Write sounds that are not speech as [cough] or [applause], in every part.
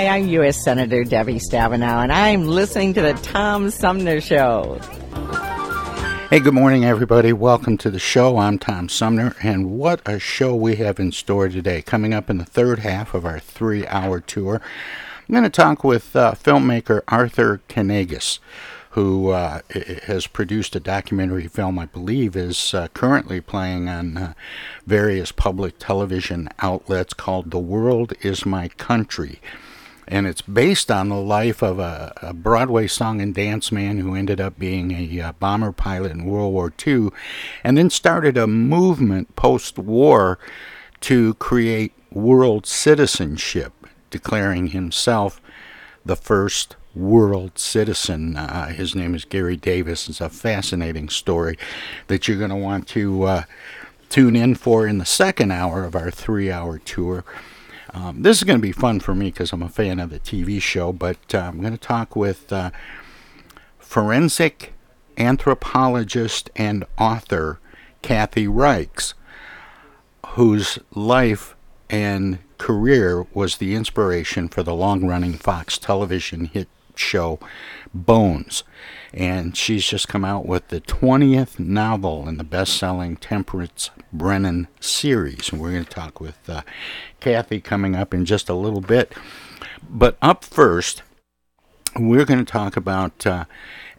Hi, I'm U.S. Senator Debbie Stabenow, and I'm listening to the Tom Sumner Show. Hey, good morning, everybody. Welcome to the show. I'm Tom Sumner, and what a show we have in store today. Coming up in the third half of our three hour tour, I'm going to talk with uh, filmmaker Arthur Kanegis, who uh, has produced a documentary film, I believe, is uh, currently playing on uh, various public television outlets called The World Is My Country and it's based on the life of a, a, Broadway song and dance man who ended up being a uh, bomber pilot in World War II, and then started a movement post war to create world citizenship, declaring himself the first world citizen. Uh, his name is Garry Davis. It's a fascinating story that you're going to want to uh, tune in for in the second hour of our three hour tour. Um, this is going to be fun for me because I'm a fan of the TV show, but uh, I'm going to talk with uh, forensic anthropologist and author Kathy Reichs, whose life and career was the inspiration for the long running Fox television hit show Bones. And she's just come out with the 20th novel in the best selling Temperance Brennan series. And we're going to talk with uh, Kathy coming up in just a little bit. But up first, we're going to talk about uh,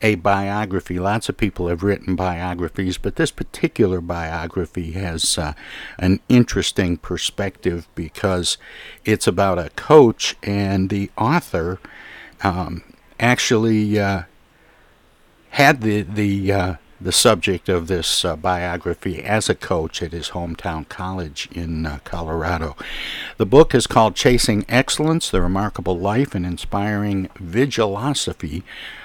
a biography. Lots of people have written biographies, but this particular biography has uh, an interesting perspective because it's about a coach, and the author um, actually uh, had the the uh, the subject of this uh, biography as a coach at his hometown college in uh, Colorado. The book is called Chasing Excellence The Remarkable Life and Inspiring Vigilosophy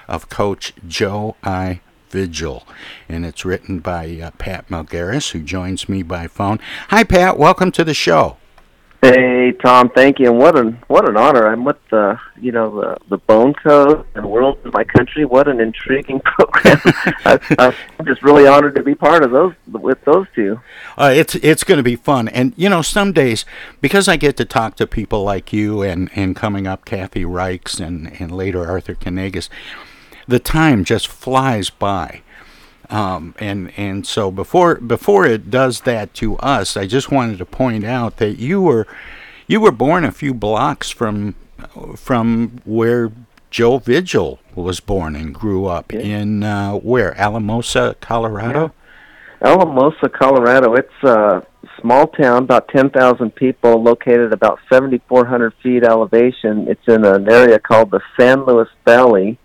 of Coach Joe I. Vigil. And it's written by uh, Pat Melgares, who joins me by phone. Hi, Pat. Welcome to the show. Hey Tom, thank you, and what an what an honor! I'm with the you know the the Bone Code and World is My Country. What an intriguing [laughs] program! I, I'm just really honored to be part of those with those two. Uh, it's it's going to be fun, and you know some days because I get to talk to people like you and and coming up Kathy Reichs and and later Arthur Kanegis, the time just flies by. Um, and and so before before it does that to us, I just wanted to point out that you were you were born a few blocks from from where Joe Vigil was born and grew up Yeah. in uh, where Alamosa, Colorado. Alamosa, Colorado. It's a small town, about 10,000 people, located about 7,400 feet elevation. It's in an area called the San Luis Valley.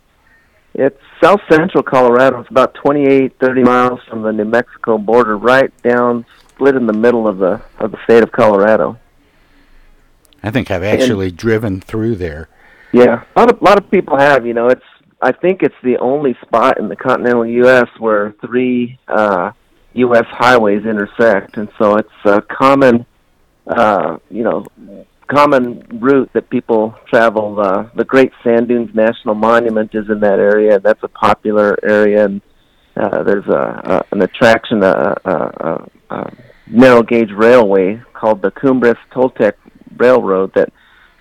It's south central Colorado. It's about 28, 30 miles from the New Mexico border, right down, split in the middle of the of the state of Colorado. I think I've actually driven through there. Yeah, a lot of lot of people have. You know, it's I think it's the only spot in the continental U.S. where three uh, U.S. highways intersect, and so it's a common, uh, you know, common route that people travel. Uh, the Great Sand Dunes National Monument is in that area. That's a popular area, and uh, there's a, a an attraction, a, a, a, a narrow gauge railway called the Cumbres Toltec Railroad that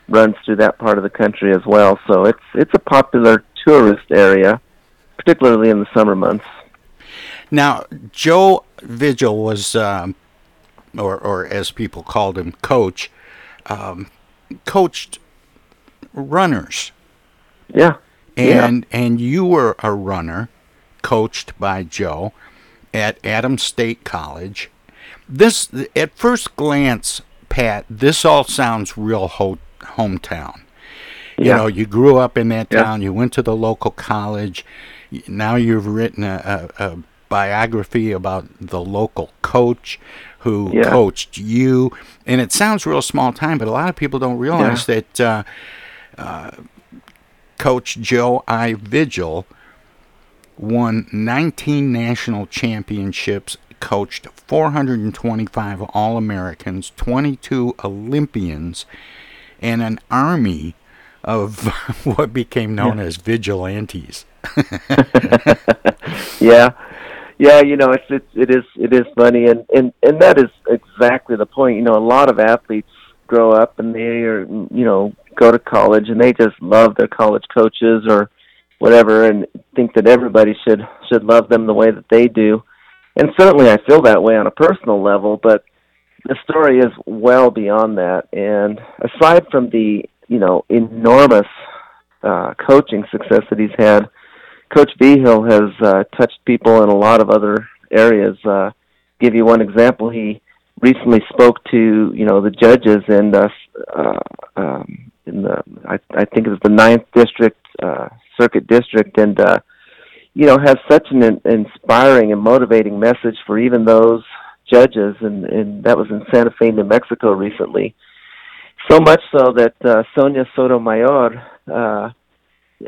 runs through that part of the country as well. So it's it's a popular tourist area, particularly in the summer months. Now, Joe Vigil was, um, or or as people called him, coach, um, coached runners, Yeah. and and you were a runner, coached by Joe, at Adams State College. This, at first glance, Pat, this all sounds real ho- hometown. You Yeah. know, you grew up in that Yeah. town. You went to the local college. Now you've written a, a, a biography about the local coach who Yeah. coached you, and it sounds real small time. But a lot of people don't realize that uh, uh, Coach Joe I. Vigil won 19 national championships, coached 425 All Americans, 22 Olympians, and an army of [laughs] what became known as vigilantes. [laughs] [laughs] Yeah. Yeah, you know, it's it's it is it is funny and, and and that is exactly the point. You know, a lot of athletes grow up and they are you know, go to college and they just love their college coaches or whatever and think that everybody should should love them the way that they do. And certainly I feel that way on a personal level, but the story is well beyond that. And aside from the, you know, enormous uh, coaching success that he's had, Coach Behill has uh, touched people in a lot of other areas. Uh, give you one example, he recently spoke to you know the judges in uh, uh, um, in the I, I think it was the ninth district uh, circuit district, and uh, you know has such an in- inspiring and motivating message for even those judges, and, and that was in Santa Fe, New Mexico, recently. So much so that uh, Sonia Sotomayor. Uh,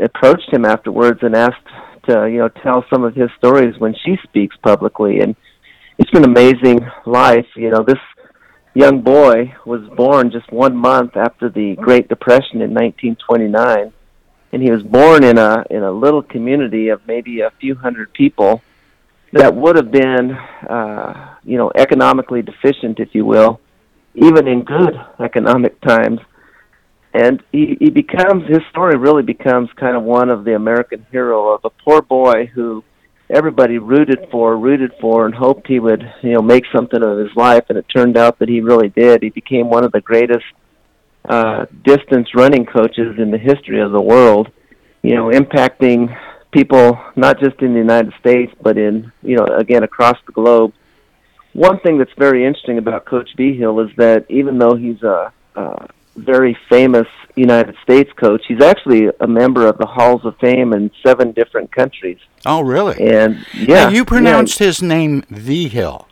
approached him afterwards and asked to you know tell some of his stories when she speaks publicly. And it's been an amazing life. You know this young boy was born just one month after the great depression in 1929 and he was born in a in a little community of maybe a few hundred people that would have been uh you know economically deficient if you will even in good economic times and he, he becomes his story really becomes kind of one of the American hero of a poor boy who everybody rooted for, rooted for, and hoped he would you know make something of his life. And it turned out that he really did. He became one of the greatest uh, distance running coaches in the history of the world. You know, impacting people not just in the United States but in you know again across the globe. One thing that's very interesting about Coach Behill is that even though he's a, very famous United States coach. He's actually a member of the Halls of Fame in seven different countries. Oh, really? And yeah, Now, you pronounced his name Vigil. Hill.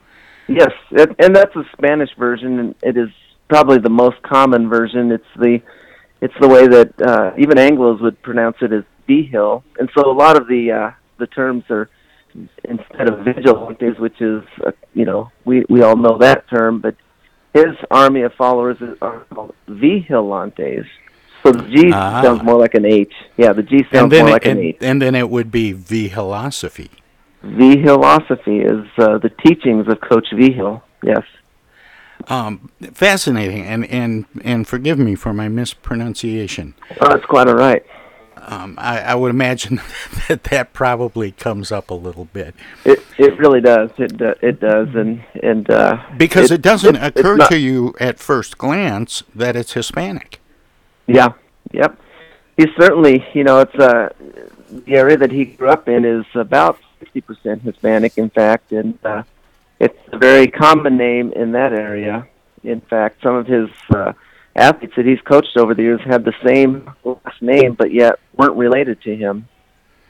yes, and, and that's a Spanish version, and it is probably the most common version. It's the it's the way that uh, even Anglo's would pronounce it as Vigil, and so a lot of the uh, the terms are instead of vigilantes, which is uh, you know we we all know that term, but his army of followers are called vigilantes. So the G Ah. sounds more like an H. Yeah, the G sounds more it, like an H. and then it would be Vihilosophy. Vihilosophy is uh, the teachings of Coach V Vihil. Yes. Um, fascinating, and, and, and forgive me for my mispronunciation. Oh, that's quite all right. Um, I, I, would imagine [laughs] that that probably comes up a little bit. It it really does. It uh, it does, and and uh, because it, it doesn't it, occur to you at first glance that it's Hispanic. Yeah. Yep. He's certainly, you know, it's uh, the area that he grew up in is about sixty percent Hispanic, in fact, and uh, it's a very common name in that area. In fact, some of his uh, athletes that he's coached over the years had the same last name, but yet weren't related to him,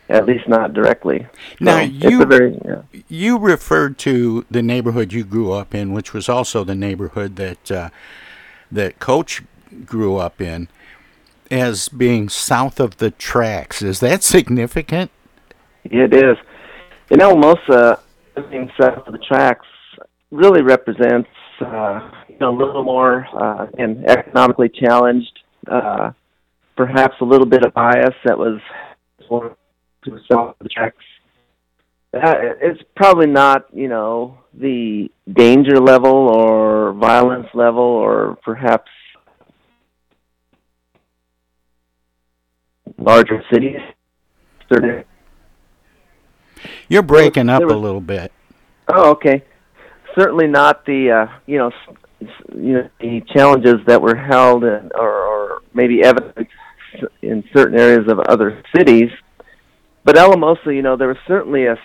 at least not directly. Now so you very, yeah. you referred to the neighborhood you grew up in, which was also the neighborhood that uh, that Coach grew up in, as being south of the tracks. Is that significant? It is. In Alamosa, being south of the tracks really represents uh, a little more uh, and economically challenged, uh, perhaps a little bit of bias that was to of the checks. Uh, it's probably not, you know, the danger level or violence level or perhaps larger cities. You're breaking up was, a little bit. Oh, okay. Certainly not the uh, you know you know the challenges that were held in, or, or maybe evident in certain areas of other cities. But Alamosa, you know, there was certainly a,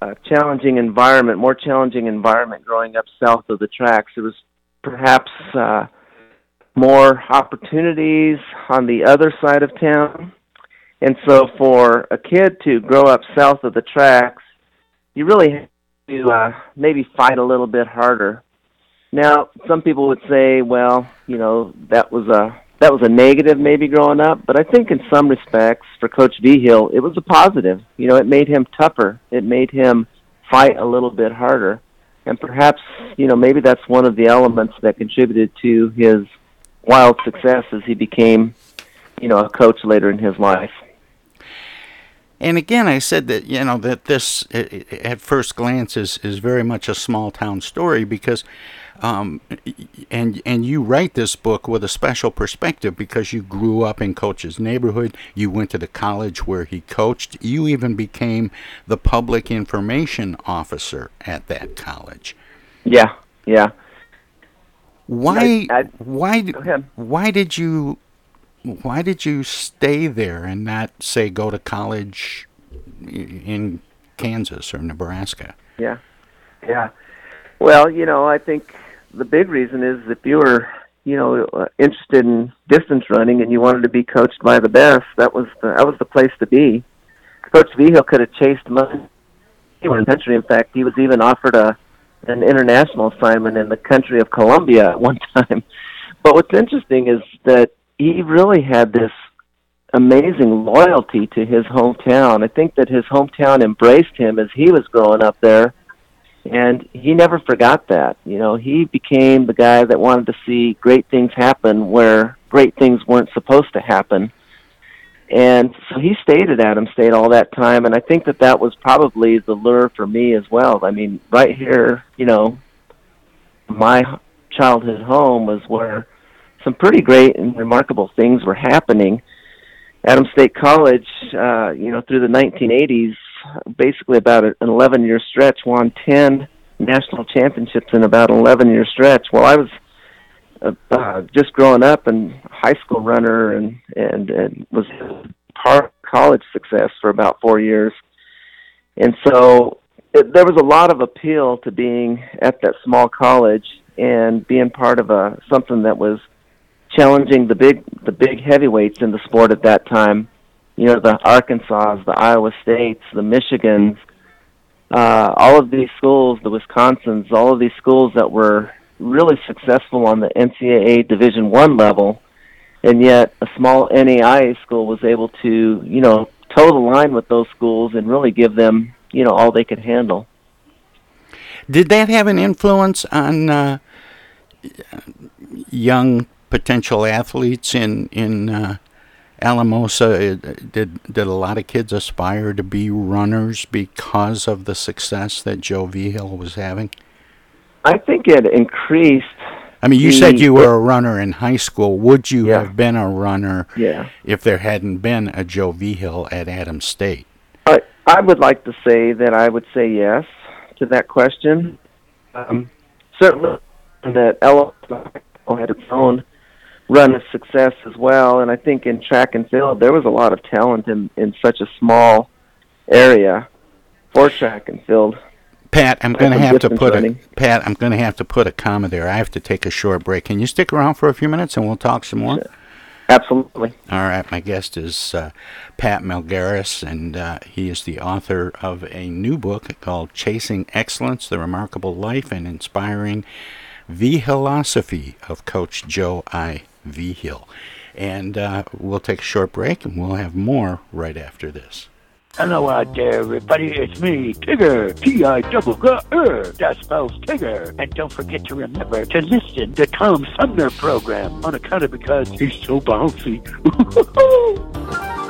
a challenging environment, more challenging environment growing up south of the tracks. It was perhaps uh, more opportunities on the other side of town. And so for a kid to grow up south of the tracks, you really have to uh, maybe fight a little bit harder. Now, some people would say, well, you know, that was a that was a negative maybe growing up, but I think in some respects for Coach Vigil, it was a positive. You know, it made him tougher. It made him fight a little bit harder. And perhaps, you know, maybe that's one of the elements that contributed to his wild success as he became, you know, a coach later in his life. And again, I said that you know that this at first glance is is very much a small town story because, um, and and you write this book with a special perspective because you grew up in Coach's neighborhood. You went to the college where he coached. You even became the public information officer at that college. Yeah, yeah. Why? I, I, why? Why did you why did you stay there and not say go to college in Kansas or Nebraska? Yeah, yeah. Well, you know, I think the big reason is if you were, you know, uh, interested in distance running and you wanted to be coached by the best, that was the, that was the place to be. Coach Vigil could have chased money anywhere in the country. In fact, he was even offered a an international assignment in the country of Colombia at one [laughs] time. But what's interesting is that he really had this amazing loyalty to his hometown. I think that his hometown embraced him as he was growing up there, and he never forgot that. You know, he became the guy that wanted to see great things happen where great things weren't supposed to happen. And so he stayed at Adams State all that time, and I think that that was probably the lure for me as well. I mean, right here, you know, my childhood home was where some pretty great and remarkable things were happening. Adams State College, uh, you know, through the 1980s, basically about an 11 year stretch, won 10 national championships in about an 11 year stretch. Well, I was uh, uh, just growing up and high school runner and, and, and was part college success for about four years. And so it, there was a lot of appeal to being at that small college and being part of a something that was challenging the big the big heavyweights in the sport at that time. You know, the Arkansas, the Iowa States, the Michigans, uh, all of these schools, the Wisconsins, all of these schools that were really successful on the NCAA Division One level, and yet a small NAIA school was able to, you know, toe the line with those schools and really give them, you know, all they could handle. Did that have an influence on uh, young potential athletes in in uh, Alamosa? Did did a lot of kids aspire to be runners because of the success that Joe Vigil was having? I think it increased I mean, you he- said you were a runner in high school. Would you Yeah. have been a runner Yeah. if there hadn't been a Joe Vigil at Adams State? I I would like to say that I would say yes to that question. Um, certainly, that Ella had its own run of success as well, and I think in track and field there was a lot of talent in in such a small area for track and field. Pat, I'm going to have to put a. Pat. I'm going to have to put a comma there. I have to take a short break. Can you stick around for a few minutes and we'll talk some more? Absolutely. All right. My guest is uh, Pat Melgares, and uh, he is the author of a new book called "Chasing Excellence: The Remarkable Life and Inspiring Philosophy of Coach Joe I. Vigil." And uh, we'll take a short break, and we'll have more right after this. Hello out there, everybody. It's me, Tigger. T-I-double-G-R. That spells Tigger. And don't forget to remember to listen to Tom Sumner program on account of because he's so bouncy. [laughs]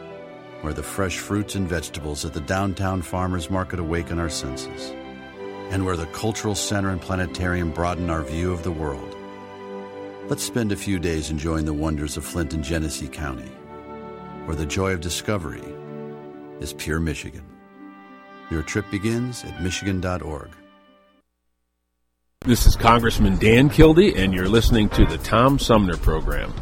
where the fresh fruits and vegetables at the downtown farmers market awaken our senses, and where the cultural center and planetarium broaden our view of the world. Let's spend a few days enjoying the wonders of Flint and Genesee County, where the joy of discovery is pure Michigan. Your trip begins at Michigan.org. This is Congressman Dan Kildee, and you're listening to the Tom Sumner Program.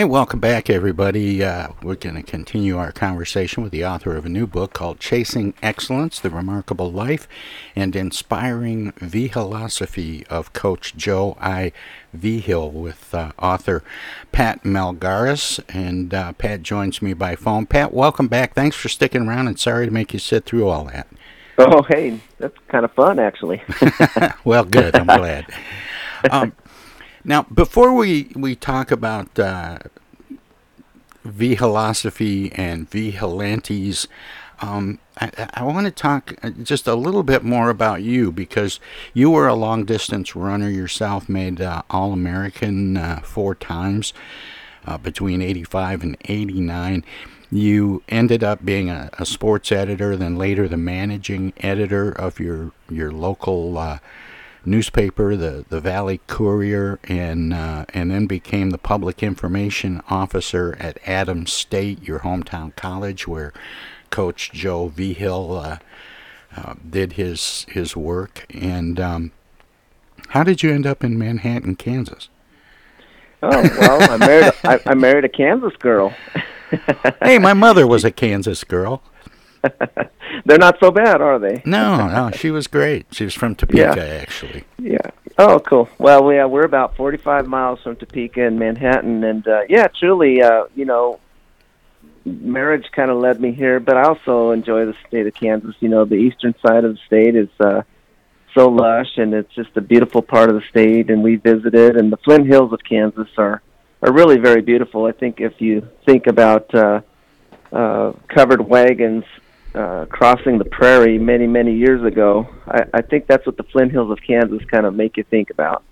Hey, welcome back, everybody. Uh, we're going to continue our conversation with the author of a new book called Chasing Excellence The Remarkable Life and Inspiring Philosophy of Coach Joe I. Vigil with uh, author Pat Melgares. And uh, Pat joins me by phone. Pat, welcome back. Thanks for sticking around, and sorry to make you sit through all that. Oh, hey, that's kind of fun, actually. [laughs] well, good. I'm [laughs] glad. Um, now, before we, we talk about uh, philosophy and vigilantes, um, I, I want to talk uh, just a little bit more about you because you were a long distance runner yourself, made uh, All American uh, four times uh, between 85 and 89. You ended up being a, a, sports editor, then later the managing editor of your your local uh, newspaper, the the Valley Courier, and uh, and then became the public information officer at Adams State, your hometown college, where Coach Joe Vigil uh, uh, did his his work. And um, how did you end up in Manhattan, Kansas? Oh well, I married I, I married a Kansas girl. [laughs] hey, my mother was a Kansas girl. [laughs] They're not so bad, are they? no, no, she was great. She was from Topeka, yeah. actually. Yeah. Oh, cool. Well, yeah, we're about 45 miles from Topeka in Manhattan, and uh, yeah, truly, uh, you know, marriage kind of led me here, but I also enjoy the state of Kansas. You know, the eastern side of the state is uh, so lush, and it's just a beautiful part of the state. And we visited, and the Flint Hills of Kansas are are really very beautiful. I think if you think about uh, uh, covered wagons uh, crossing the prairie many many years ago, I, I think that's what the Flint Hills of Kansas kind of make you think about.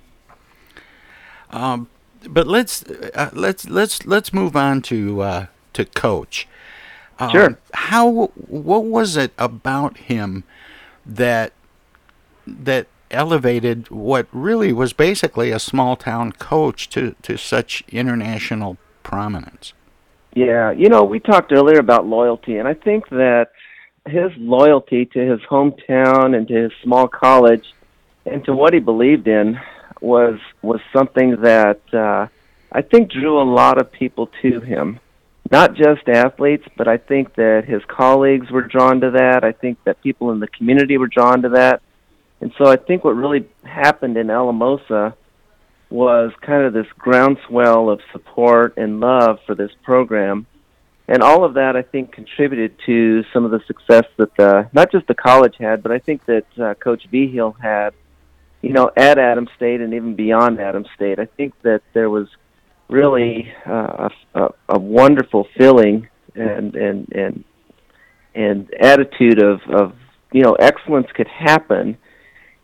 Um, but let's uh, let's let's let's move on to uh, to coach. Um, sure. How what was it about him that that elevated what really was basically a small town coach to to such international prominence? Yeah, you know, we talked earlier about loyalty, and I think that his loyalty to his hometown and to his small college and to what he believed in was was something that uh, I think drew a lot of people to him not just athletes, but I think that his colleagues were drawn to that. I think that people in the community were drawn to that. And so I think what really happened in Alamosa was kind of this groundswell of support and love for this program. And all of that, I think, contributed to some of the success that the, not just the college had, but I think that uh, Coach Vigil had, you know, at Adams State and even beyond Adams State. I think that there was – really uh, a, a wonderful feeling and and and and attitude of of you know excellence could happen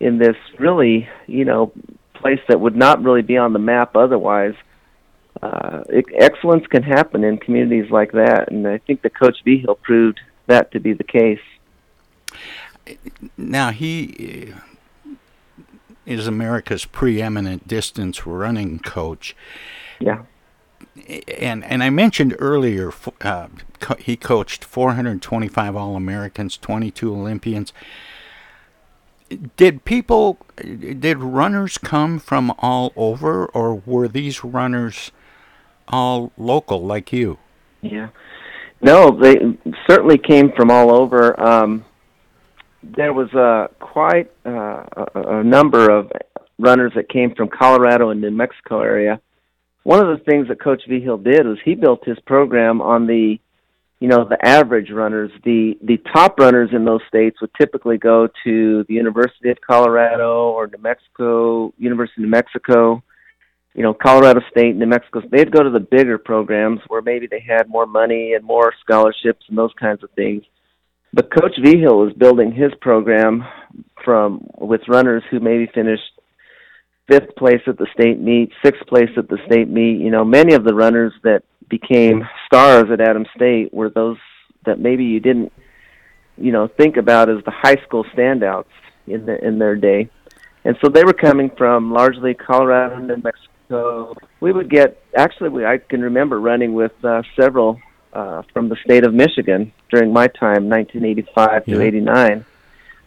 in this really you know place that would not really be on the map otherwise. Uh, excellence can happen in communities like that, and I think the Coach Vigil proved that to be the case. Now he is America's preeminent distance running coach. Yeah. And and I mentioned earlier, uh, co- he coached 425 All Americans, 22 Olympians. Did people, did runners come from all over, or were these runners all local like you? Yeah, no, they certainly came from all over. Um, there was uh, quite uh, a, a number of runners that came from Colorado and New Mexico area one of the things that Coach Vigil did was he built his program on the, you know, the average runners. The the top runners in those states would typically go to the University of Colorado or New Mexico, University of New Mexico, you know, Colorado State, New Mexico. They'd go to the bigger programs where maybe they had more money and more scholarships and those kinds of things. But Coach Vigil was building his program from with runners who maybe finished fifth place at the state meet, sixth place at the state meet. You know, many of the runners that became stars at Adams State were those that maybe you didn't, you know, think about as the high school standouts in the in their day. And so they were coming from largely Colorado and New Mexico. So we would get actually we, I can remember running with uh, several uh, from the state of Michigan during my time, 1985 Yeah. to 89.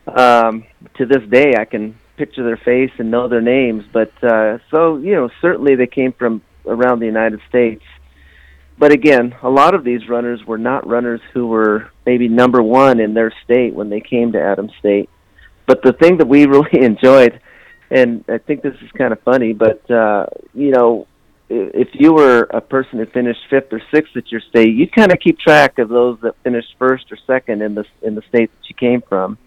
Um, to this day, I can picture their face and know their names. But uh, so you know, certainly they came from around the United States. But again, a lot of these runners were not runners who were maybe number one in their state when they came to Adams State. But the thing that we [laughs] really enjoyed, and I think this is kind of funny, but uh, you know, if you were a person who finished fifth or sixth at your state, you kind of keep track of those that finished first or second in the in the state that you came from,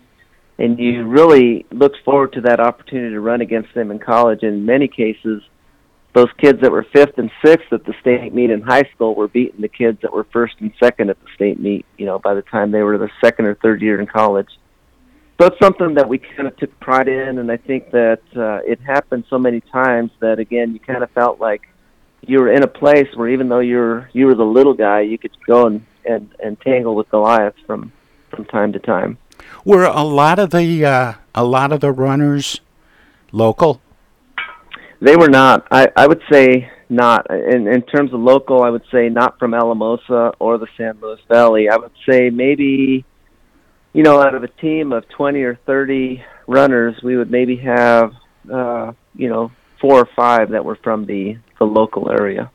and you really looked forward to that opportunity to run against them in college. In many cases, those kids that were fifth and sixth at the state meet in high school were beating the kids that were first and second at the state meet. You know, by the time they were the second or third year in college. So it's something that we kind of took pride in, and I think that uh, it happened so many times that again, you kind of felt like you were in a place where even though you're you were the little guy, you could go and and, and tangle with Goliath from from time to time. Were a lot of the uh, a lot of the runners local? They were not. I, I would say not. In in terms of local, I would say not from Alamosa or the San Luis Valley. I would say maybe, you know, out of a team of twenty or thirty runners, we would maybe have, uh, you know, four or five that were from the the local area.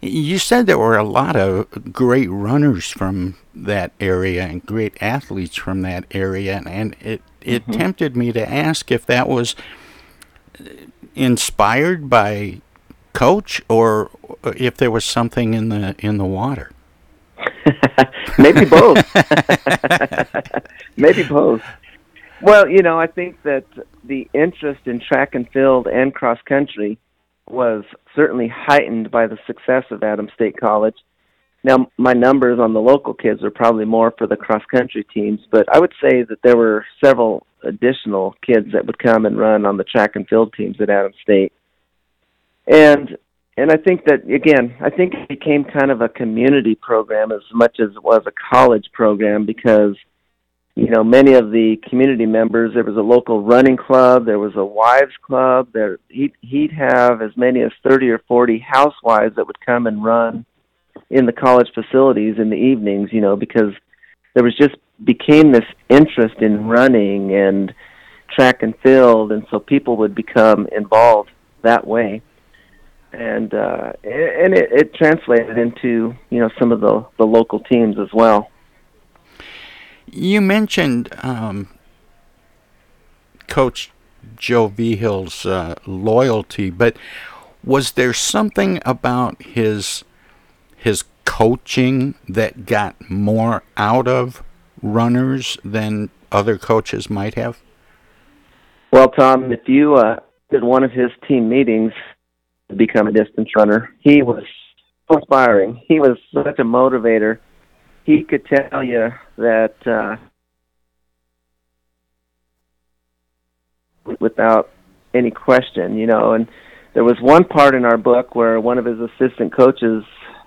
You said there were a lot of great runners from that area and great athletes from that area, and it it Mhm. tempted me to ask if that was inspired by coach or if there was something in the in the water. [laughs] Maybe both. [laughs] Maybe both. Well, you know, I think that the interest in track and field and cross country was certainly heightened by the success of Adams State College. Now, my numbers on the local kids are probably more for the cross country teams, but I would say that there were several additional kids that would come and run on the track and field teams at Adams State. And and I think that again, I think it became kind of a community program as much as it was a college program because you know many of the community members there was a local running club there was a wives club there he'd, he'd have as many as 30 or 40 housewives that would come and run in the college facilities in the evenings you know because there was just became this interest in running and track and field and so people would become involved that way and uh and it, it translated into you know some of the the local teams as well You mentioned um, Coach Joe Vihill's uh, loyalty, but was there something about his his coaching that got more out of runners than other coaches might have? Well, Tom, if you uh, did one of his team meetings to become a distance runner, he was so inspiring. He was such a motivator. He could tell you that uh, without any question, you know. And there was one part in our book where one of his assistant coaches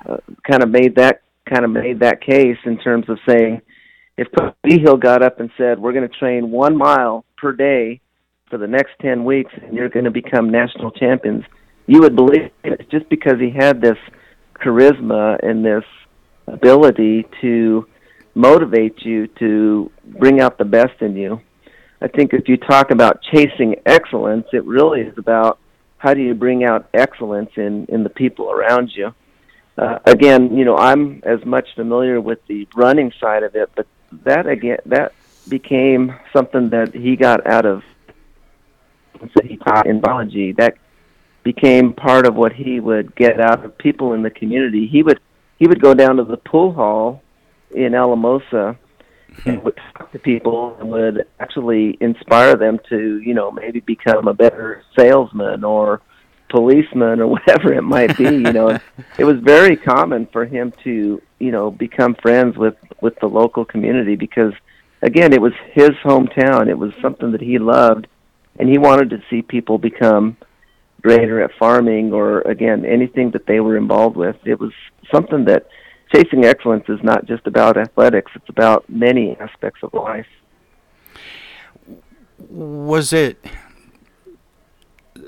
uh, kind of made that kind of made that case in terms of saying, if Coach Behill got up and said, "We're going to train one mile per day for the next ten weeks, and you're going to become national champions," you would believe it just because he had this charisma and this ability to motivate you to bring out the best in you. I think if you talk about chasing excellence, it really is about how do you bring out excellence in in the people around you. Uh, again, you know, I'm as much familiar with the running side of it, but that again that became something that he got out of he taught in biology. That became part of what he would get out of people in the community. He would he would go down to the pool hall in Alamosa and hmm. would talk to people and would actually inspire them to, you know, maybe become a better salesman or policeman or [laughs] whatever it might be, you know. [laughs] it was very common for him to, you know, become friends with with the local community because again, it was his hometown. It was something that he loved and he wanted to see people become greater at farming or again anything that they were involved with. It was something that chasing excellence is not just about athletics, it's about many aspects of life. Was it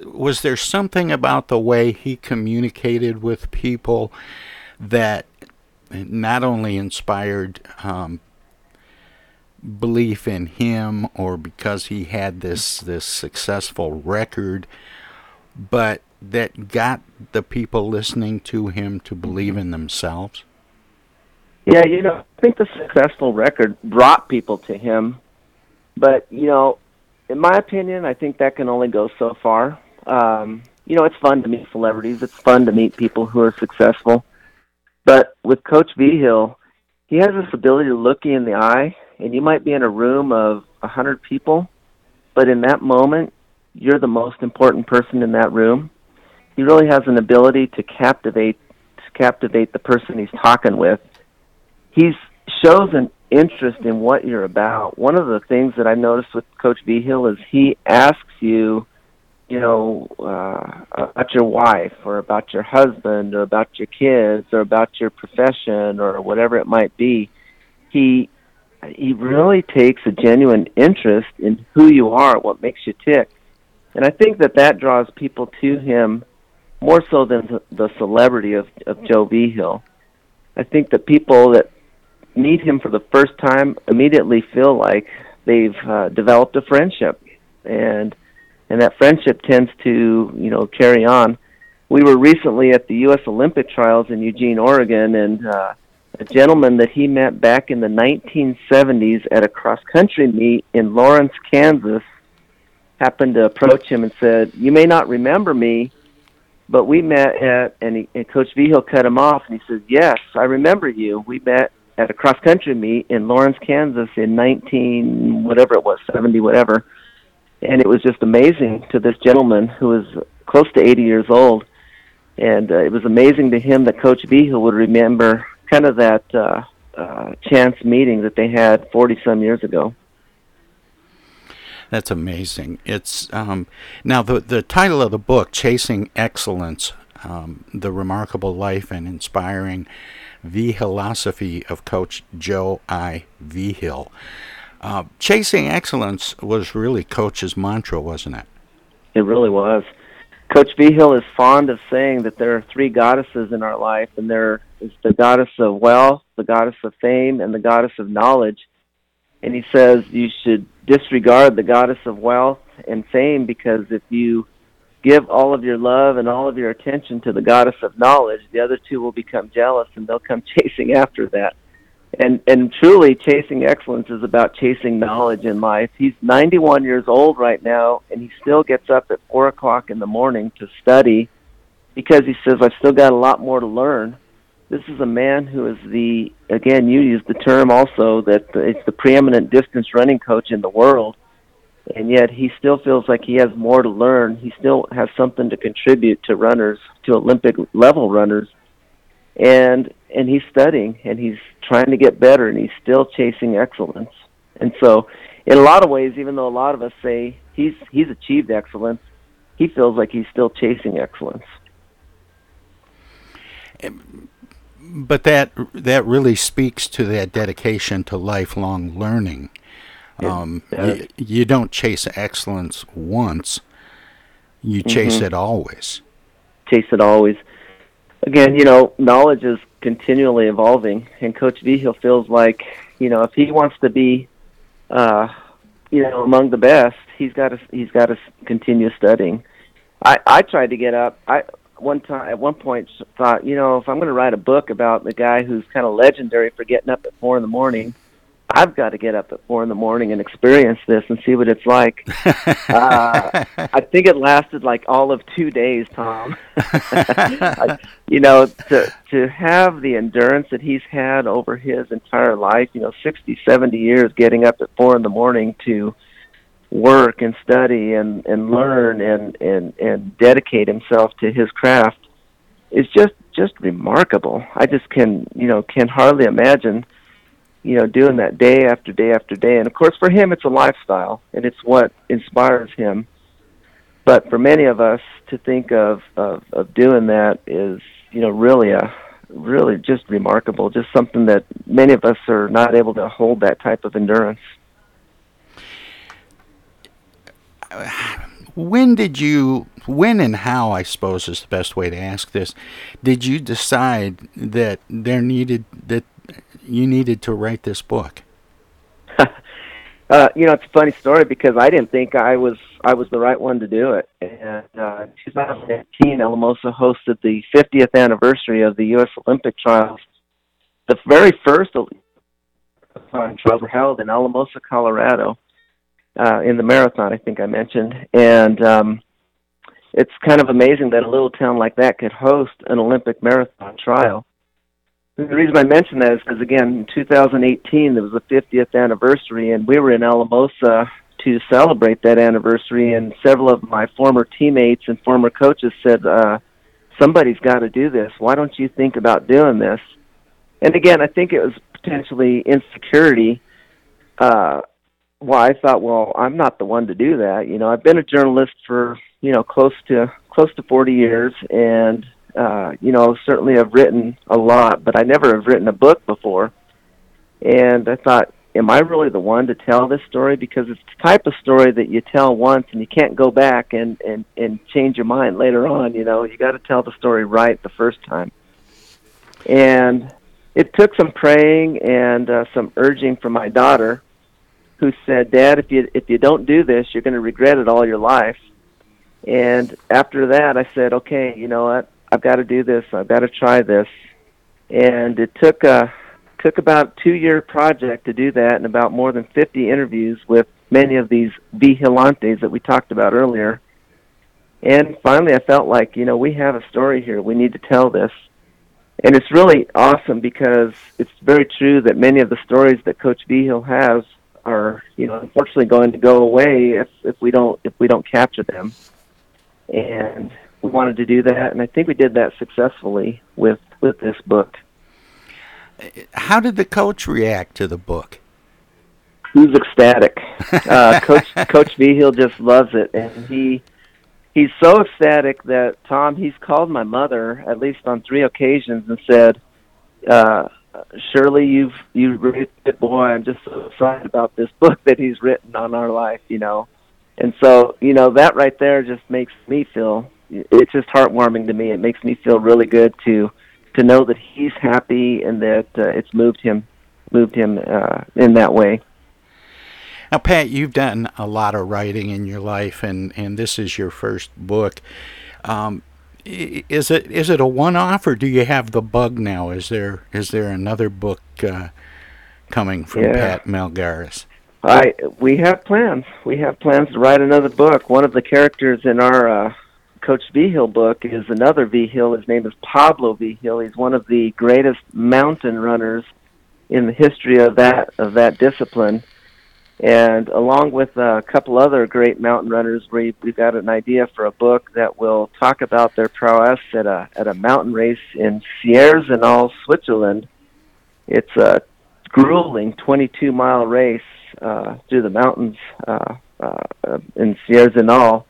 was there something about the way he communicated with people that not only inspired um, belief in him or because he had this this successful record, but that got the people listening to him to believe in themselves? Yeah, you know, I think the successful record brought people to him, but you know, in my opinion, I think that can only go so far. Um, you know, it's fun to meet celebrities. It's fun to meet people who are successful. But with Coach Vigil, he has this ability to look you in the eye, and you might be in a room of a hundred people, but in that moment, you're the most important person in that room. He really has an ability to captivate to captivate the person he's talking with. He shows an interest in what you're about. One of the things that I noticed with Coach Vigil is he asks you you know, uh, about your wife or about your husband or about your kids or about your profession or whatever it might be, he he really takes a genuine interest in who you are, what makes you tick, and I think that that draws people to him more so than the, celebrity of of Joe Vigil. I think that people that meet him for the first time immediately feel like they've uh, developed a friendship and and that friendship tends to you know carry on. We were recently at the U.S. Olympic trials in Eugene, Oregon, and uh, a gentleman that he met back in the 1970s at a cross country meet in Lawrence, Kansas, happened to approach him and said, "You may not remember me." But we met at, and, he, and Coach Vigil cut him off, and he said, "Yes, I remember you. We met at a cross country meet in Lawrence, Kansas, in 19 whatever it was, 70 whatever." and it was just amazing to this gentleman who was close to 80 years old. And uh, it was amazing to him that Coach Vigil would remember kind of that uh, uh, chance meeting that they had 40 some years ago. That's amazing. It's um, now the the title of the book, "Chasing Excellence: um, The Remarkable Life and Inspiring Philosophy of Coach Joe I. Vigil." Uh, chasing excellence was really Coach's mantra, wasn't it? It really was. Coach Vigil is fond of saying that there are three goddesses in our life, and there is the goddess of wealth, the goddess of fame, and the goddess of knowledge. And he says you should disregard the goddess of wealth and fame because if you give all of your love and all of your attention to the goddess of knowledge, the other two will become jealous and they'll come [laughs] chasing after that. And and truly chasing excellence is about chasing knowledge in life. He's 91 years old right now and he still gets up at four o'clock in the morning to study because he says i've still got a lot more to learn this is a man who is the again you use the term also that it's the preeminent distance running coach in the world and yet he still feels like he has more to learn he still has something to contribute to runners to olympic level runners and and he's studying and he's trying to get better and he's still chasing excellence. And so, in a lot of ways, even though a lot of us say he's he's achieved excellence, he feels like he's still chasing excellence. But that that really speaks to that dedication to lifelong learning. Um, yeah. you, you, don't chase excellence once; you chase mm-hmm. it always. Chase it always again, you know, knowledge is continually evolving, and Coach Vigil feels like, you know, if he wants to be, uh, you know, among the best, he's got to he's got to continue studying. I I tried to get up. I one time at one point thought, you know, if I'm going to write a book about the guy who's kind of legendary for getting up at four in the morning, I've got to get up at four in the morning and experience this and see what it's like. [laughs] uh, I think it lasted like all of two days, Tom. [laughs] I, you know, to to have the endurance that he's had over his entire life, you know, sixty, seventy years, getting up at four in the morning to work and study and and learn and and and dedicate himself to his craft is just just remarkable. I just can you know can hardly imagine you know, doing that day after day after day. And of course, for him, it's a lifestyle, and it's what inspires him. But for many of us to think of of, of doing that is, you know, really a really just remarkable. Just something that many of us are not able to hold that type of endurance. [sighs] when did you, when and how, I suppose is the best way to ask this, did you decide that there needed, that you needed to write this book? [laughs] Uh, you know, it's a funny story because I didn't think I was I was the right one to do it. And uh, in 2018, Alamosa hosted the 50th anniversary of the U.S. Olympic trials. The very first trials were held in Alamosa, Colorado, uh, in the marathon. I think I mentioned, and um, it's kind of amazing that a little town like that could host an Olympic marathon trial. The reason I mention that is because again, in 2018 there was the 50th anniversary, and we were in Alamosa to celebrate that anniversary. And several of my former teammates and former coaches said, uh, "Somebody's got to do this. Why don't you think about doing this?" And again, I think it was potentially insecurity. Uh, why I thought, well, I'm not the one to do that. You know, I've been a journalist for you know close to close to 40 years, and uh, you know, certainly I've written a lot, but I never have written a book before. And I thought, am I really the one to tell this story? Because it's the type of story that you tell once and you can't go back and and and change your mind later on. You know, you got to tell the story right the first time. And it took some praying and uh, some urging from my daughter, who said, "Dad, if you if you don't do this, you're going to regret it all your life." And after that, I said, "Okay, you know what? I've got to do this. I've got to try this. And it took a took about two year project to do that, and about more than 50 interviews with many of these vigilantes that we talked about earlier. And finally, I felt like you know we have a story here. We need to tell this. And it's really awesome because it's very true that many of the stories that Coach Vigil has are, you know, unfortunately going to go away if, if we don't if we don't capture them. And we wanted to do that, and I think we did that successfully with with this book. How did the coach react to the book? He's ecstatic. [laughs] Uh, coach Coach Vigil just loves it, and he he's so ecstatic that Tom he's called my mother at least on three occasions and said, uh, "Shirley, you've raised a good boy. I'm just so excited about this book that he's written on our life." You know, and so you know that right there just makes me feel it's just heartwarming to me. It makes me feel really good to to know that he's happy and that uh, it's moved him moved him uh, in that way. Now, Pat, you've done a lot of writing in your life, and, and this is your first book. Um, is it is it a one-off, or do you have the bug now? Is there is there another book uh, coming from yeah. Pat Melgares? I we have plans. We have plans to write another book. One of the characters in our uh, Coach Vigil book is another Vigil. His name is Pablo Vigil. He's one of the greatest mountain runners in the history of that of that discipline. And along with a couple other great mountain runners, we we've got an idea for a book that will talk about their prowess at a at a mountain race in Sierre-Zinal, Switzerland. It's a grueling 22 mile race uh, through the mountains uh, uh, in Sierre-Zinal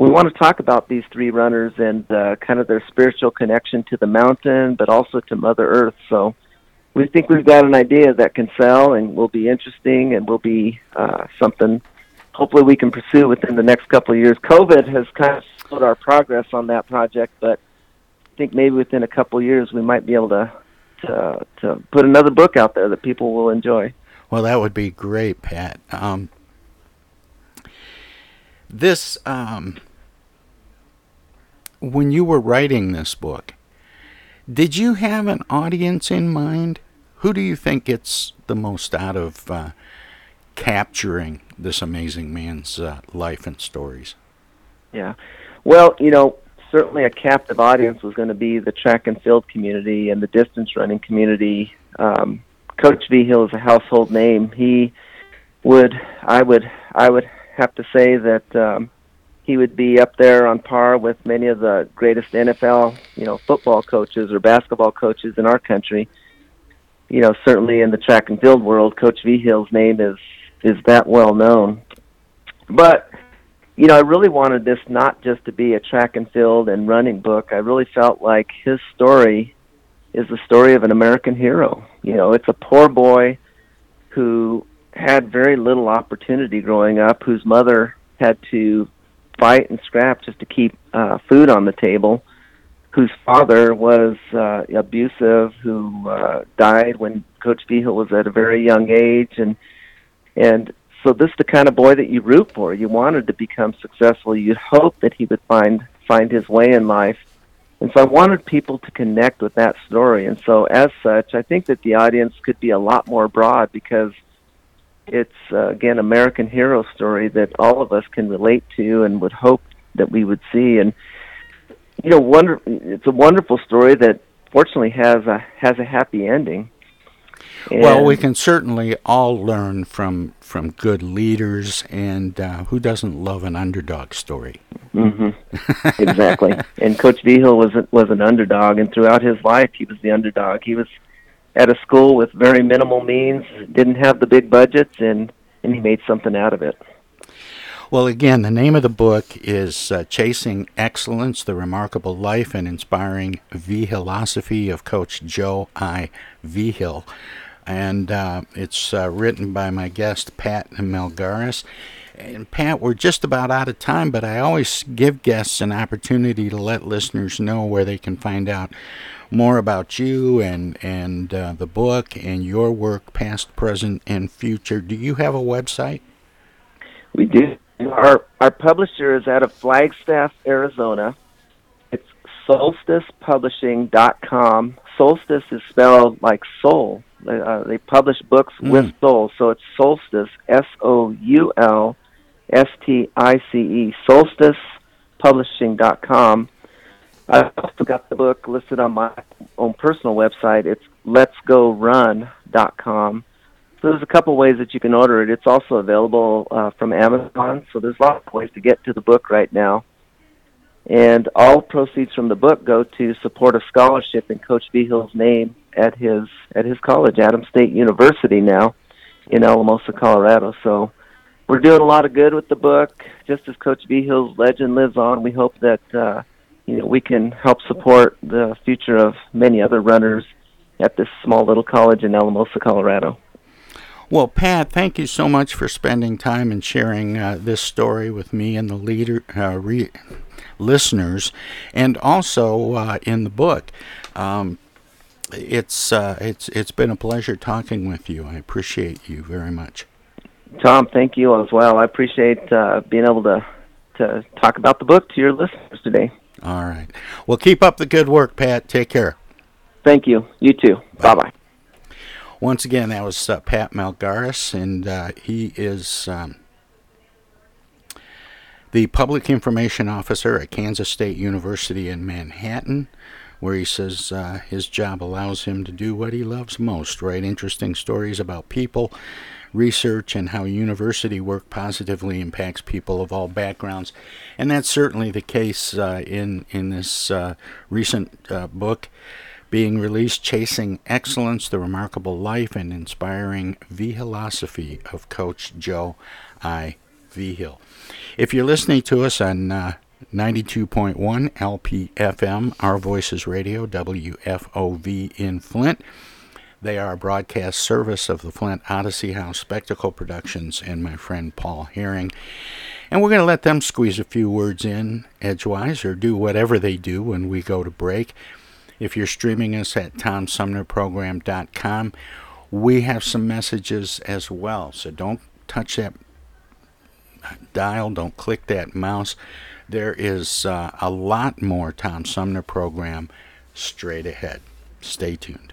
we want to talk about these three runners and uh, kind of their spiritual connection to the mountain, but also to Mother Earth. So we think we've got an idea that can sell and will be interesting and will be uh, something hopefully we can pursue within the next couple of years. COVID has kind of slowed our progress on that project, but I think maybe within a couple of years we might be able to to, to put another book out there that people will enjoy. Well, that would be great, Pat. Um, this um, when you were writing this book did you have an audience in mind? Who do you think gets the most out of uh, capturing this amazing man's uh, life and stories? Yeah. Well you know certainly a captive audience was going to be the track and field community and the distance running community. Um, coach vigil is a household name. He would i would i would have to say that um, he would be up there on par with many of the greatest NFL, you know, football coaches or basketball coaches in our country. You know, certainly in the track and field world, Coach Vigil's name is is that well known. But you know, I really wanted this not just to be a track and field and running book. I really felt like his story is the story of an American hero. You know, it's a poor boy who had very little opportunity growing up, whose mother had to fight and scrap just to keep uh, food on the table. Whose father was uh, abusive, who uh, died when Coach Vigil was at a very young age, and and so this is the kind of boy that you root for. You wanted to become successful. You'd hope that he would find find his way in life. And so I wanted people to connect with that story. And so as such, I think that the audience could be a lot more broad because it's uh, again American hero story that all of us can relate to and would hope that we would see. And you know, wonder it's a wonderful story that fortunately has a has a happy ending. And well, we can certainly all learn from from good leaders, and uh, who doesn't love an underdog story? Mm-hmm. [laughs] exactly. and Coach Vigil was was an underdog, and throughout his life, he was the underdog. He was at a school with very minimal means, didn't have the big budgets, and and he made something out of it. Well, again, the name of the book is uh, Chasing Excellence The Remarkable Life and Inspiring Vigilosophy of Coach Joe I. Vigil. And uh, it's uh, written by my guest, Pat Melgares. And Pat, we're just about out of time, but I always give guests an opportunity to let listeners know where they can find out more about you and and uh, the book and your work, past, present, and future. Do you have a website? We do. Our our publisher is out of Flagstaff, Arizona. It's soulsticepublishing.com. Soulstice is spelled like soul. They, uh, they publish books mm. with soul, so it's soulstice, S O U L S T I C E, soulsticepublishing.com. I've also got the book listed on my own personal website. It's letsgorun.com. So there's a couple ways that you can order it. It's also available uh, from Amazon. So there's lots of ways to get to the book right now. And all proceeds from the book go to support a scholarship in Coach Vigil's name at his at his college, Adams State University, now in Alamosa, Colorado. So we're doing a lot of good with the book. Just as Coach Vigil's legend lives on, we hope that uh, you know we can help support the future of many other runners at this small little college in Alamosa, Colorado. Well, Pat, thank you so much for spending time and sharing uh, this story with me and the leader uh, re- listeners, and also uh, in the book. Um, it's uh, it's it's been a pleasure talking with you. I appreciate you very much. Tom, thank you as well. I appreciate uh, being able to to talk about the book to your listeners today. All right. Well, keep up the good work, Pat. Take care. Thank you. You too. Bye bye. Once again, that was uh, Pat Melgares, and uh, he is um, the Public Information Officer at Kansas State University in Manhattan, where he says uh, his job allows him to do what he loves most write interesting stories about people, research, and how university work positively impacts people of all backgrounds. And that's certainly the case uh, in, in this uh, recent uh, book being released Chasing Excellence, the Remarkable Life and Inspiring Vigilosophy of Coach Joe I. Vigil. If you're listening to us on uh, 92.1 LPFM, Our Voices Radio, WFOV in Flint, they are a broadcast service of the Flint Odyssey House Spectacle Productions and my friend Paul Herring. And we're going to let them squeeze a few words in edgewise or do whatever they do when we go to break. If you're streaming us at tomsumnerprogram.com, we have some messages as well. So don't touch that dial, don't click that mouse. There is uh, a lot more Tom Sumner program straight ahead. Stay tuned.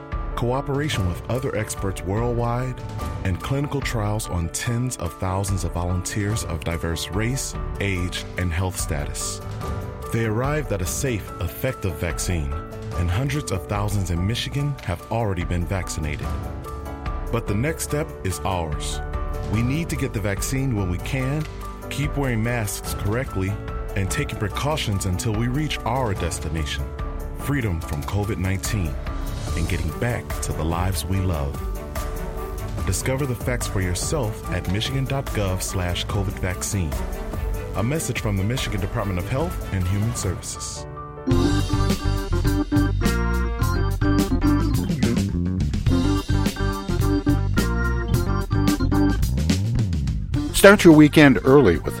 cooperation with other experts worldwide, and clinical trials on tens of thousands of volunteers of diverse race, age, and health status. They arrived at a safe, effective vaccine and hundreds of thousands in Michigan have already been vaccinated. But the next step is ours. We need to get the vaccine when we can, keep wearing masks correctly, and taking precautions until we reach our destination. freedom from COVID 19, and getting back to the lives we love. Discover the facts for yourself at michigan.gov slash COVID vaccine. A message from the Michigan Department of Health and Human Services. Start your weekend early with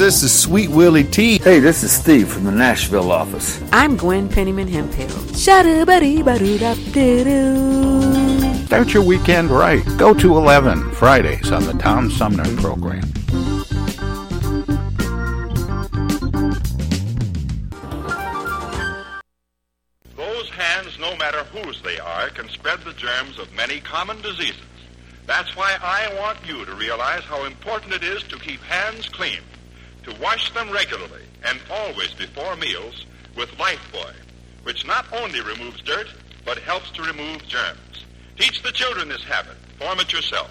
This is Sweet Willie T. Hey, this is Steve from the Nashville office. I'm Gwen Pennyman Hemphill. Start your weekend right. Go to 11 Fridays on the Tom Sumner program. Those hands, no matter whose they are, can spread the germs of many common diseases. That's why I want you to realize how important it is to keep hands clean, to wash them regularly and always before meals with Lifebuoy, which not only removes dirt, but helps to remove germs. Teach the children this habit. Form it yourself.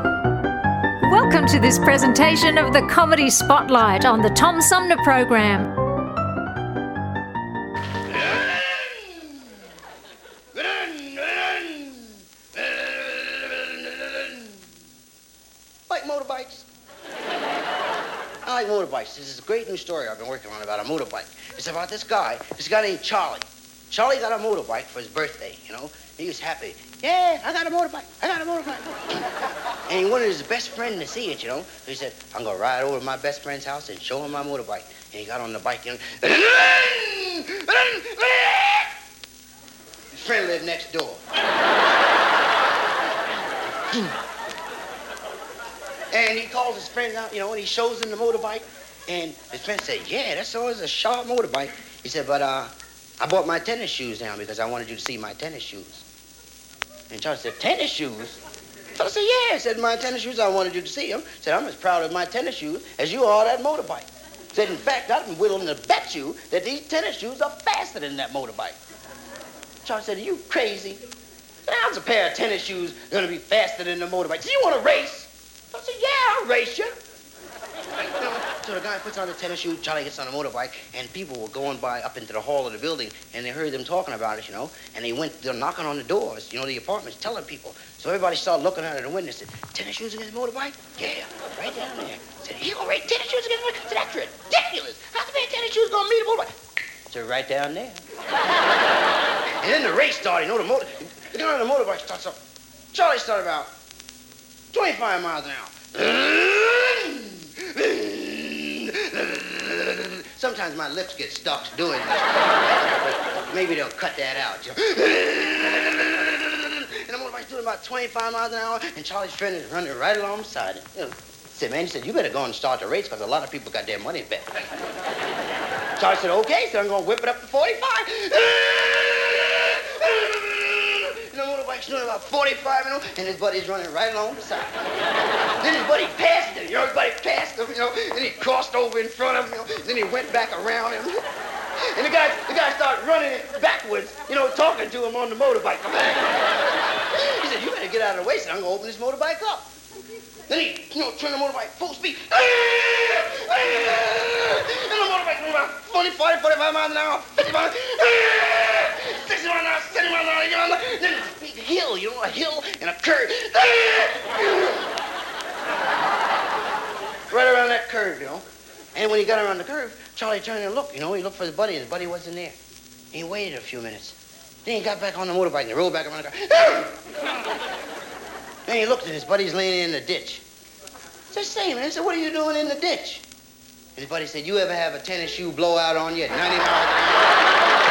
Welcome to this presentation of the Comedy Spotlight on the Tom Sumner Program. Like motorbikes. I like motorbikes. This is a great new story I've been working on about a motorbike. It's about this guy, this guy named Charlie. Charlie got a motorbike for his birthday, you know. He was happy. Yeah, I got a motorbike. I got a motorbike. and he wanted his best friend to see it, you know. So he said, I'm going to ride over to my best friend's house and show him my motorbike. And he got on the bike, and... [laughs] His friend lived next door. [laughs] and he calls his friend out, you know, and he shows him the motorbike. And his friend said, yeah, that's always a sharp motorbike. He said, but uh, I bought my tennis shoes now because I wanted you to see my tennis shoes. And Charlie said, tennis shoes? So I said, yeah. I said, my tennis shoes, I wanted you to see them. said, I'm as proud of my tennis shoes as you are that motorbike. said, in fact, I'm willing to bet you that these tennis shoes are faster than that motorbike. Charlie said, are you crazy? said, How's a pair of tennis shoes to be faster than the motorbike? Do you want to race? I said, yeah, I'll race you. So the guy puts on the tennis shoes, Charlie gets on the motorbike, and people were going by up into the hall of the building, and they heard them talking about it, you know, and they went, they're knocking on the doors, you know, the apartments, telling people. So everybody started looking out of the window and said, tennis shoes against motorbike? Yeah, right down there. Said, you gonna race tennis shoes against motorbike? Said, that's ridiculous. How can tennis shoes gonna meet a motorbike? So right down there. and then the race started. You know, the motor, the guy on the motorbike starts up. Charlie started about 25 miles an hour. [clears throat] Sometimes my lips get stuck doing this. Maybe they'll cut that out. and I'm on motorbike's doing about 25 miles an hour, and Charlie's friend is running right alongside him. You said, man, he said, you better go and start the race because a lot of people got their money bet. Charlie said, okay, so I'm going to whip it up to 45. And the doing about 45, you know, and his buddy's running right along beside him. then his buddy passed him, you know, his buddy passed him, you know, then he crossed over in front of him, you know, then he went back around him. And the guy, the guy started running backwards, you know, talking to him on the motorbike. he said, you better get out of the way, so I'm to open this motorbike up. Then he, you know, turned the motorbike full speed. Ah! Ah! And the motorbike went about 40, 40, 45 miles an hour, 50 miles, ah! 60 miles an hour, 70 miles an hour, 80 miles an hour. Then hill, you know, a hill and a curve. right around that curve, you know. And when he got around the curve, Charlie turned and looked, you know. He looked for his buddy, and his buddy wasn't there. He waited a few minutes. Then he got back on the motorbike and he rolled back around the car. [laughs] then he looked and his buddy's laying in the ditch. I said, say, man, said, what are you doing in the ditch? And his buddy said, you ever have a tennis shoe blowout on you at 90 miles This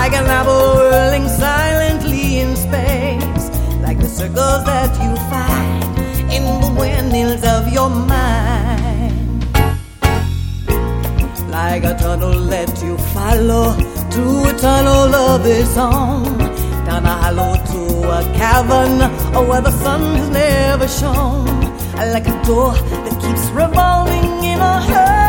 like an apple whirling silently in space, like the circles that you find in the windmills of your mind, like a tunnel that you follow through a tunnel of its own, down a hollow to a cavern where the sun has never shone, like a door that keeps revolving in a hurry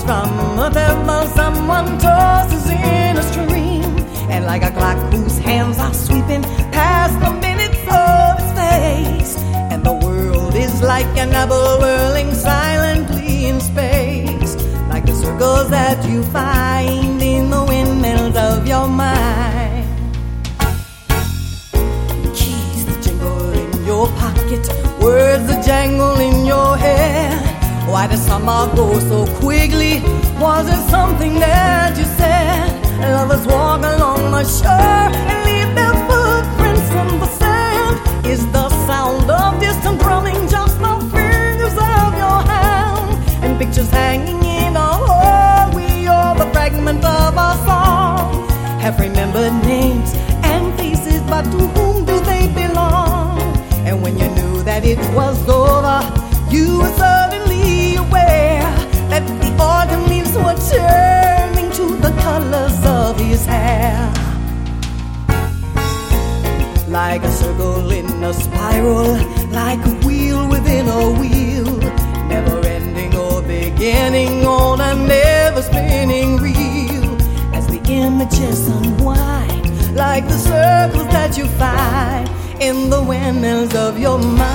from a while someone tosses in a stream. And like a clock whose hands are sweeping past the minutes of its face. And the world is like an apple whirling silently in space. Like the circles that you find in the windmills of your mind. Keys that jingle in your pocket, words that jangle in your head why the summer goes so quickly? Was it something that you said? Lovers walk along the shore and leave their footprints in the sand. Is the sound of distant drumming just the fingers of your hand? And pictures hanging in a hallway are the fragment of a song. Have remembered names and faces, but to whom do they belong? And when you knew that it was over, you were so turning to the colors of his hair. Like a circle in a spiral, like a wheel within a wheel, never ending or beginning on a never spinning reel. As the images unwind, like the circles that you find in the windmills of your mind.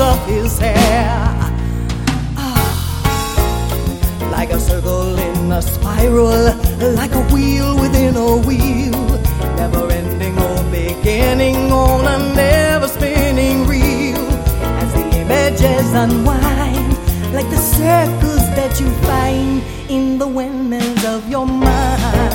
Of his hair. Ah, Like a circle in a spiral, like a wheel within a wheel, never ending or beginning on a never spinning reel. As the images unwind, like the circles that you find in the windmills of your mind.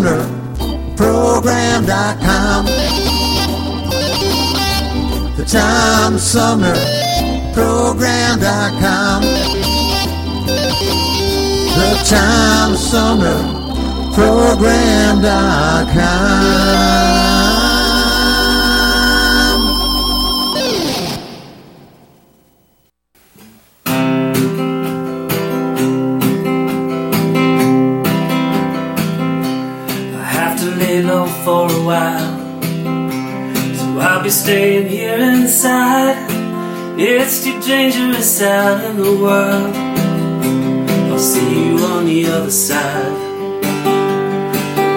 Tom Sumner Program.com. The Tom Sumner Program.com. The Tom Sumner Program.com. dangerous out in the world. I'll see you on the other side.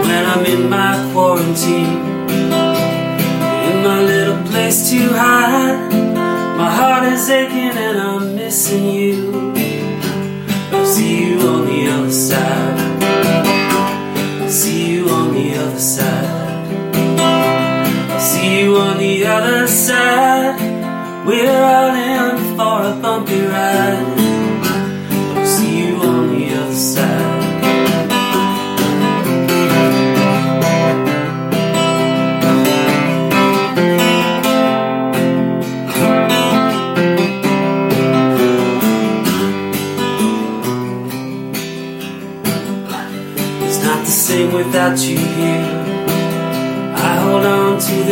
When I'm in my quarantine, in my little place to hide, my heart is aching and I'm missing you.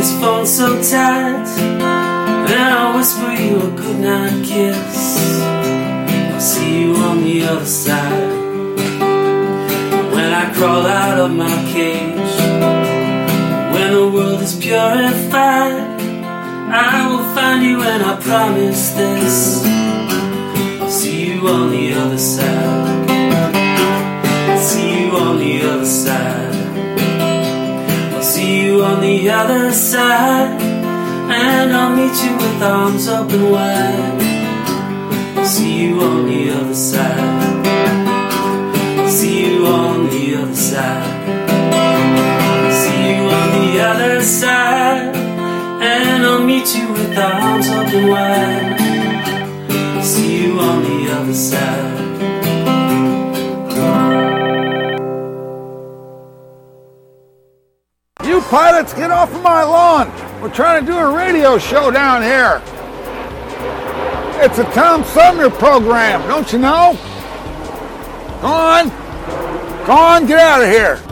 This phone so tight, and I'll whisper you a goodnight kiss. I'll see you on the other side. When I crawl out of my cage, when the world is purified, I will find you and I promise this. I'll see you on the other side. The other side. And I'll meet you with arms open wide. See you on the other side. See you on the other side. See you on the other side. And I'll meet you with arms open wide. See you on the other side. Pilots, get off of my lawn. We're trying to do a radio show down here. It's a Tom Sumner program, don't you know? Go on. Go on, get out of here.